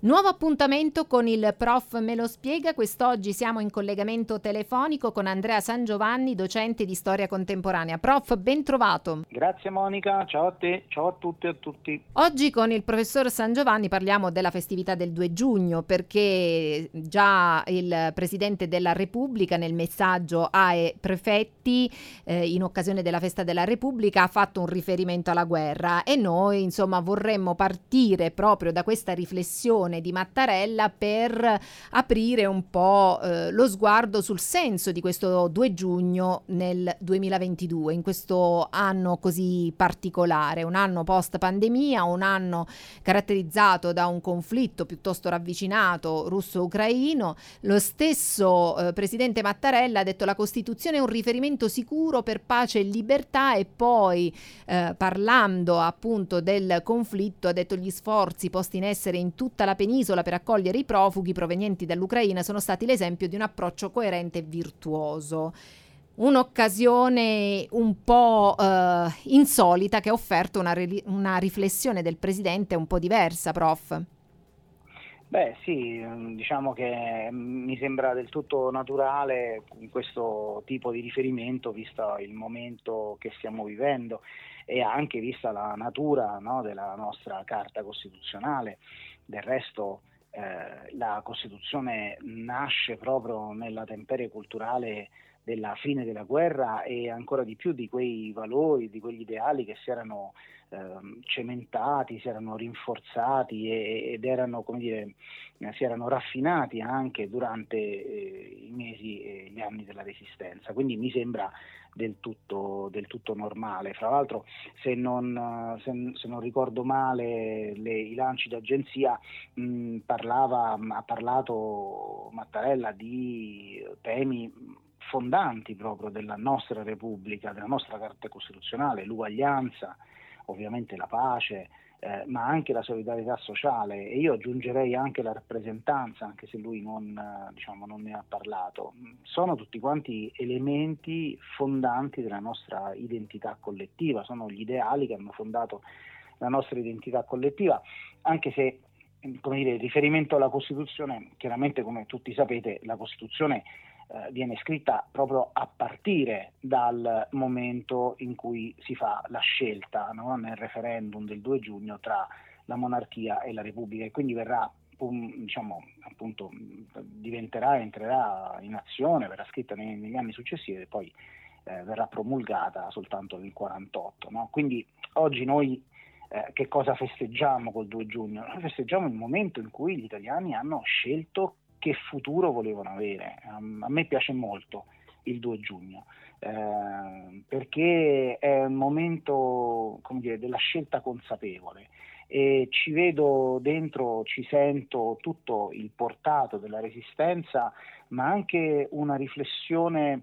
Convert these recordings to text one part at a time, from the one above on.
Nuovo appuntamento con il prof Me lo spiega. Quest'oggi siamo in collegamento telefonico con Andrea San Giovanni, docente di storia contemporanea. Prof, ben trovato. Grazie Monica, ciao a te, ciao a tutti e a tutti. Oggi con il professor San Giovanni parliamo della festività del 2 giugno perché già il Presidente della Repubblica nel messaggio ai prefetti eh, in occasione della festa della Repubblica ha fatto un riferimento alla guerra e noi insomma vorremmo partire proprio da questa riflessione decisione di Mattarella per aprire un po' eh, lo sguardo sul senso di questo 2 giugno nel 2022, in questo anno così particolare, un anno post pandemia, un anno caratterizzato da un conflitto piuttosto ravvicinato russo-ucraino. Lo stesso eh, presidente Mattarella ha detto la Costituzione è un riferimento sicuro per pace e libertà e poi eh, parlando appunto del conflitto ha detto gli sforzi posti in essere in tutta la penisola per accogliere i profughi provenienti dall'Ucraina sono stati l'esempio di un approccio coerente e virtuoso. Un'occasione un po' eh, insolita che ha offerto una, una riflessione del Presidente un po' diversa, prof. Beh sì, diciamo che mi sembra del tutto naturale questo tipo di riferimento visto il momento che stiamo vivendo e anche vista la natura no, della nostra Carta Costituzionale. Del resto eh, la Costituzione nasce proprio nella temperie culturale della fine della guerra e ancora di più di quei valori, di quegli ideali che si erano eh, cementati, si erano rinforzati e, ed erano, come dire, si erano raffinati anche durante eh, i mesi e gli anni della Resistenza. Quindi mi sembra del tutto, del tutto normale. Fra l'altro, se non, se, se non ricordo male le, i lanci d'agenzia, mh, parlava, ha parlato Mattarella di temi fondanti proprio della nostra Repubblica, della nostra Carta Costituzionale, l'uguaglianza, ovviamente la pace, eh, ma anche la solidarietà sociale e io aggiungerei anche la rappresentanza, anche se lui non, eh, diciamo, non ne ha parlato. Sono tutti quanti elementi fondanti della nostra identità collettiva, sono gli ideali che hanno fondato la nostra identità collettiva, anche se come dire, riferimento alla Costituzione, chiaramente come tutti sapete, la Costituzione eh, viene scritta proprio a partire dal momento in cui si fa la scelta no? nel referendum del 2 giugno tra la monarchia e la Repubblica e quindi verrà diciamo, appunto, diventerà, entrerà in azione, verrà scritta negli anni successivi e poi eh, verrà promulgata soltanto nel 48. No? Quindi oggi noi eh, che cosa festeggiamo col 2 giugno? Noi festeggiamo il momento in cui gli italiani hanno scelto che futuro volevano avere. A me piace molto il 2 giugno, eh, perché è un momento dire, della scelta consapevole e ci vedo dentro, ci sento tutto il portato della resistenza, ma anche una riflessione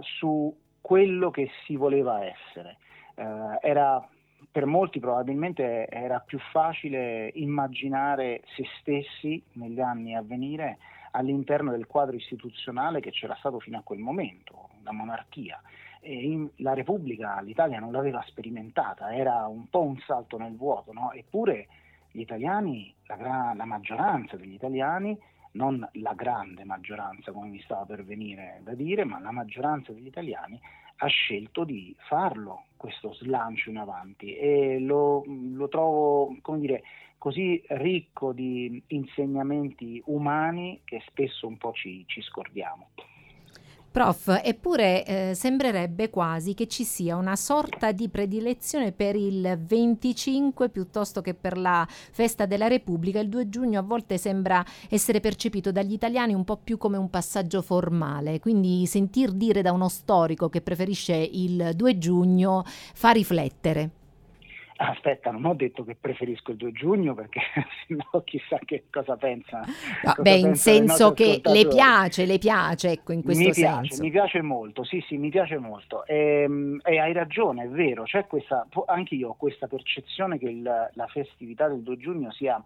su quello che si voleva essere. Eh, era per molti probabilmente era più facile immaginare se stessi negli anni a venire all'interno del quadro istituzionale che c'era stato fino a quel momento, la monarchia. In, la Repubblica l'Italia non l'aveva sperimentata, era un po' un salto nel vuoto, no? eppure gli italiani, la, la, maggioranza degli italiani, non la grande maggioranza come mi stava per venire da dire, ma la maggioranza degli italiani ha scelto di farlo, questo slancio in avanti e lo, lo trovo, come dire, così ricco di insegnamenti umani che spesso un po' ci, ci scordiamo. Prof, eppure eh, sembrerebbe quasi che ci sia una sorta di predilezione per il 25 piuttosto che per la festa della Repubblica. Il 2 giugno a volte sembra essere percepito dagli italiani un po' più come un passaggio formale, quindi sentir dire da uno storico che preferisce il 2 giugno fa riflettere. Aspetta, non ho detto che preferisco il 2 giugno perché sennò chissà che cosa pensa. No, cosa beh, in senso che le piace, le piace, ecco, in questo mi senso. Piace, mi piace molto, sì, sì, mi piace molto. E, ehm, e hai ragione, è vero, c'è questa, anche io ho questa percezione che il, la festività del 2 giugno sia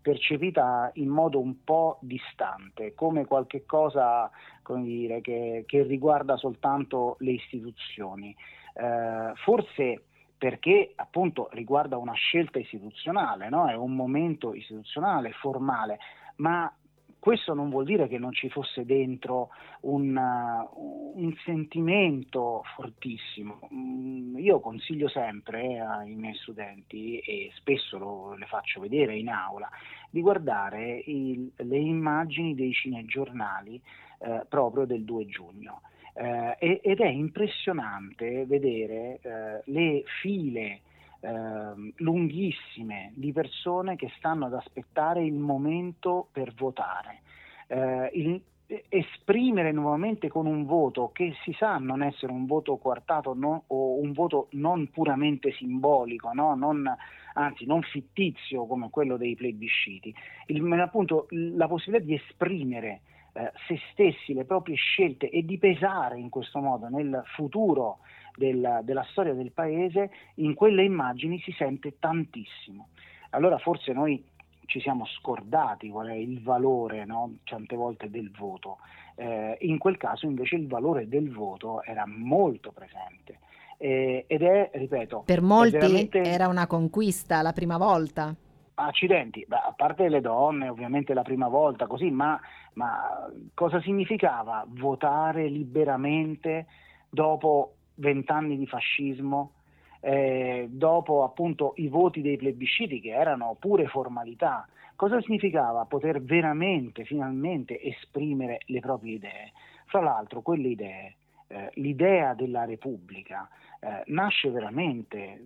percepita in modo un po' distante, come qualche cosa come dire, che, che riguarda soltanto le istituzioni. Eh, forse perché appunto riguarda una scelta istituzionale, no? è un momento istituzionale, formale, ma questo non vuol dire che non ci fosse dentro un, uh, un sentimento fortissimo. Mm, io consiglio sempre eh, ai miei studenti, e spesso lo, le faccio vedere in aula, di guardare il, le immagini dei cinegiornali eh, proprio del 2 giugno. Eh, ed è impressionante vedere eh, le file eh, lunghissime di persone che stanno ad aspettare il momento per votare. Eh, il, esprimere nuovamente con un voto che si sa non essere un voto coartato no, o un voto non puramente simbolico, no? non, anzi non fittizio come quello dei plebisciti, il, appunto la possibilità di esprimere eh, se stessi, le proprie scelte e di pesare in questo modo nel futuro del, della storia del paese, in quelle immagini si sente tantissimo. Allora forse noi ci siamo scordati qual è il valore no? certe volte del voto. Eh, in quel caso invece il valore del voto era molto presente. Eh, ed è, ripeto, per molti veramente... era una conquista la prima volta. Accidenti, Beh, a parte le donne, ovviamente la prima volta, così, ma, ma cosa significava votare liberamente dopo vent'anni di fascismo, eh, dopo appunto i voti dei plebisciti che erano pure formalità, cosa significava poter veramente, finalmente esprimere le proprie idee? Fra l'altro quelle idee, eh, l'idea della Repubblica eh, nasce veramente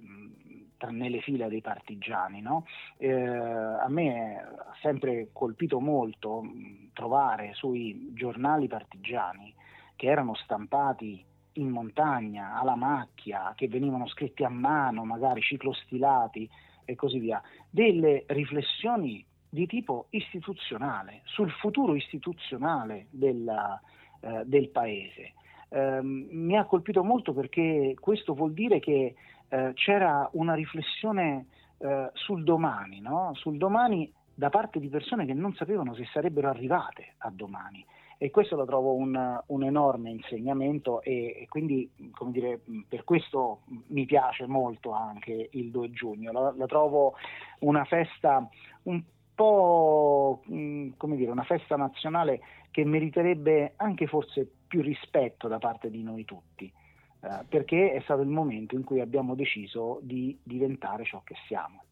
mh, nelle fila dei partigiani. No? Eh, a me ha sempre colpito molto mh, trovare sui giornali partigiani che erano stampati in montagna, alla macchia, che venivano scritti a mano, magari ciclostilati e così via, delle riflessioni di tipo istituzionale, sul futuro istituzionale della, eh, del paese. Eh, mi ha colpito molto perché questo vuol dire che eh, c'era una riflessione eh, sul domani, no? sul domani da parte di persone che non sapevano se sarebbero arrivate a domani. E questo lo trovo un, un enorme insegnamento e, e quindi dire, per questo mi piace molto anche il 2 giugno, la, la trovo una festa un po' come dire, una festa nazionale che meriterebbe anche forse più rispetto da parte di noi tutti, eh, perché è stato il momento in cui abbiamo deciso di diventare ciò che siamo.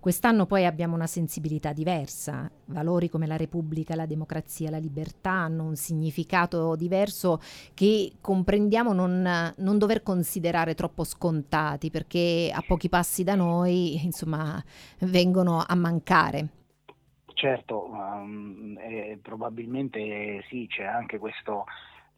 Quest'anno poi abbiamo una sensibilità diversa, valori come la Repubblica, la democrazia, la libertà hanno un significato diverso che comprendiamo non, non dover considerare troppo scontati perché a pochi passi da noi insomma vengono a mancare. Certo, um, eh, probabilmente sì, c'è anche questo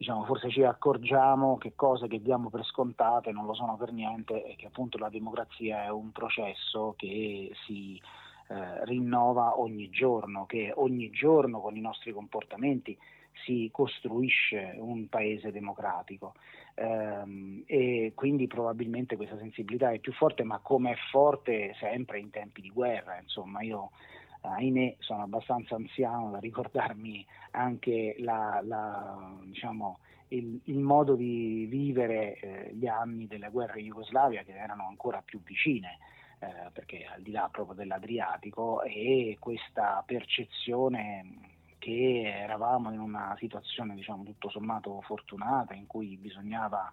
diciamo, forse ci accorgiamo che cose che diamo per scontate non lo sono per niente e che appunto la democrazia è un processo che si eh, rinnova ogni giorno, che ogni giorno con i nostri comportamenti si costruisce un paese democratico. Ehm, e quindi probabilmente questa sensibilità è più forte, ma come è forte sempre in tempi di guerra, insomma io ahimè sono abbastanza anziano da ricordarmi anche la, la, diciamo, il, il, modo di vivere eh, gli anni della guerra in Jugoslavia che erano ancora più vicine. Eh, perché al di là proprio dell'Adriatico e questa percezione che eravamo in una situazione diciamo tutto sommato fortunata in cui bisognava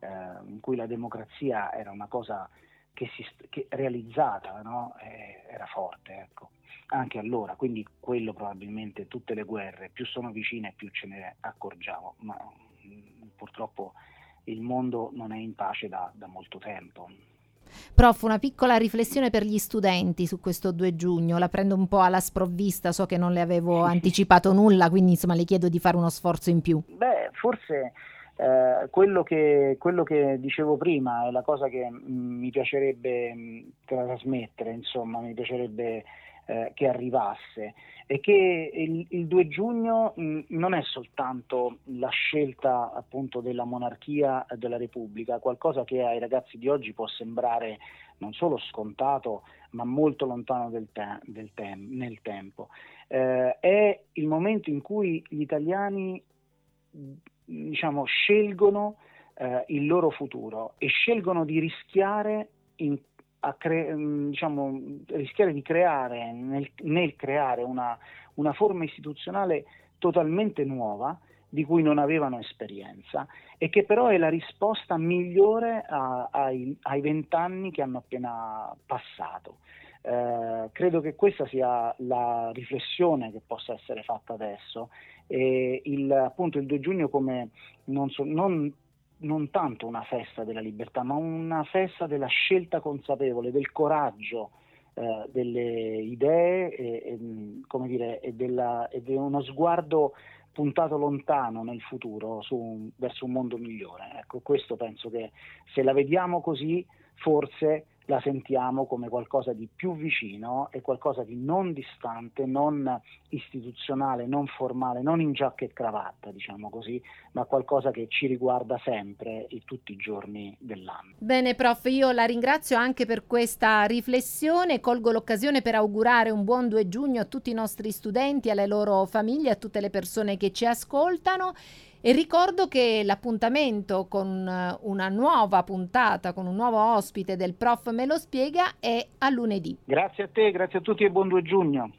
eh, in cui la democrazia era una cosa che si che realizzata no? eh, era forte ecco anche allora, quindi quello probabilmente tutte le guerre più sono vicine più ce ne accorgiamo, ma mm, purtroppo il mondo non è in pace da, da molto tempo. Prof, una piccola riflessione per gli studenti su questo 2 giugno, la prendo un po' alla sprovvista, so che non le avevo anticipato nulla, quindi insomma le chiedo di fare uno sforzo in più. Beh, forse eh, quello, che, quello, che, dicevo prima è la cosa che mm, mi piacerebbe mm, trasmettere, insomma, mi piacerebbe eh, che arrivasse e che il, il 2 giugno mh, non è soltanto la scelta appunto della monarchia e della Repubblica, qualcosa che ai ragazzi di oggi può sembrare non solo scontato ma molto lontano del te- del tem- nel tempo. Eh, è il momento in cui gli italiani diciamo, scelgono eh, il loro futuro e scelgono di rischiare in, cre- mm, diciamo, rischiare di creare, nel, nel creare una, una forma istituzionale totalmente nuova di cui non avevano esperienza e che però è la risposta migliore a, ai, ai vent'anni che hanno appena passato. Eh, credo che questa sia la riflessione che possa essere fatta adesso. E il, appunto il 2 giugno come non, so, non, non tanto una festa della libertà, ma una festa della scelta consapevole, del coraggio, eh, delle idee e, e, dire, e, della, e di uno sguardo puntato lontano nel futuro su, verso un mondo migliore. Ecco, questo penso che se la vediamo così, forse la sentiamo come qualcosa di più vicino e qualcosa di non distante, non istituzionale, non formale, non in giacca e cravatta, diciamo così, ma qualcosa che ci riguarda sempre e tutti i giorni dell'anno. Bene, prof, io la ringrazio anche per questa riflessione, colgo l'occasione per augurare un buon 2 giugno a tutti i nostri studenti, alle loro famiglie, a tutte le persone che ci ascoltano e ricordo che l'appuntamento con eh, una nuova puntata, con un nuovo ospite del Prof Me lo spiega, è a lunedì. Grazie a te, grazie a tutti e buon 2 giugno.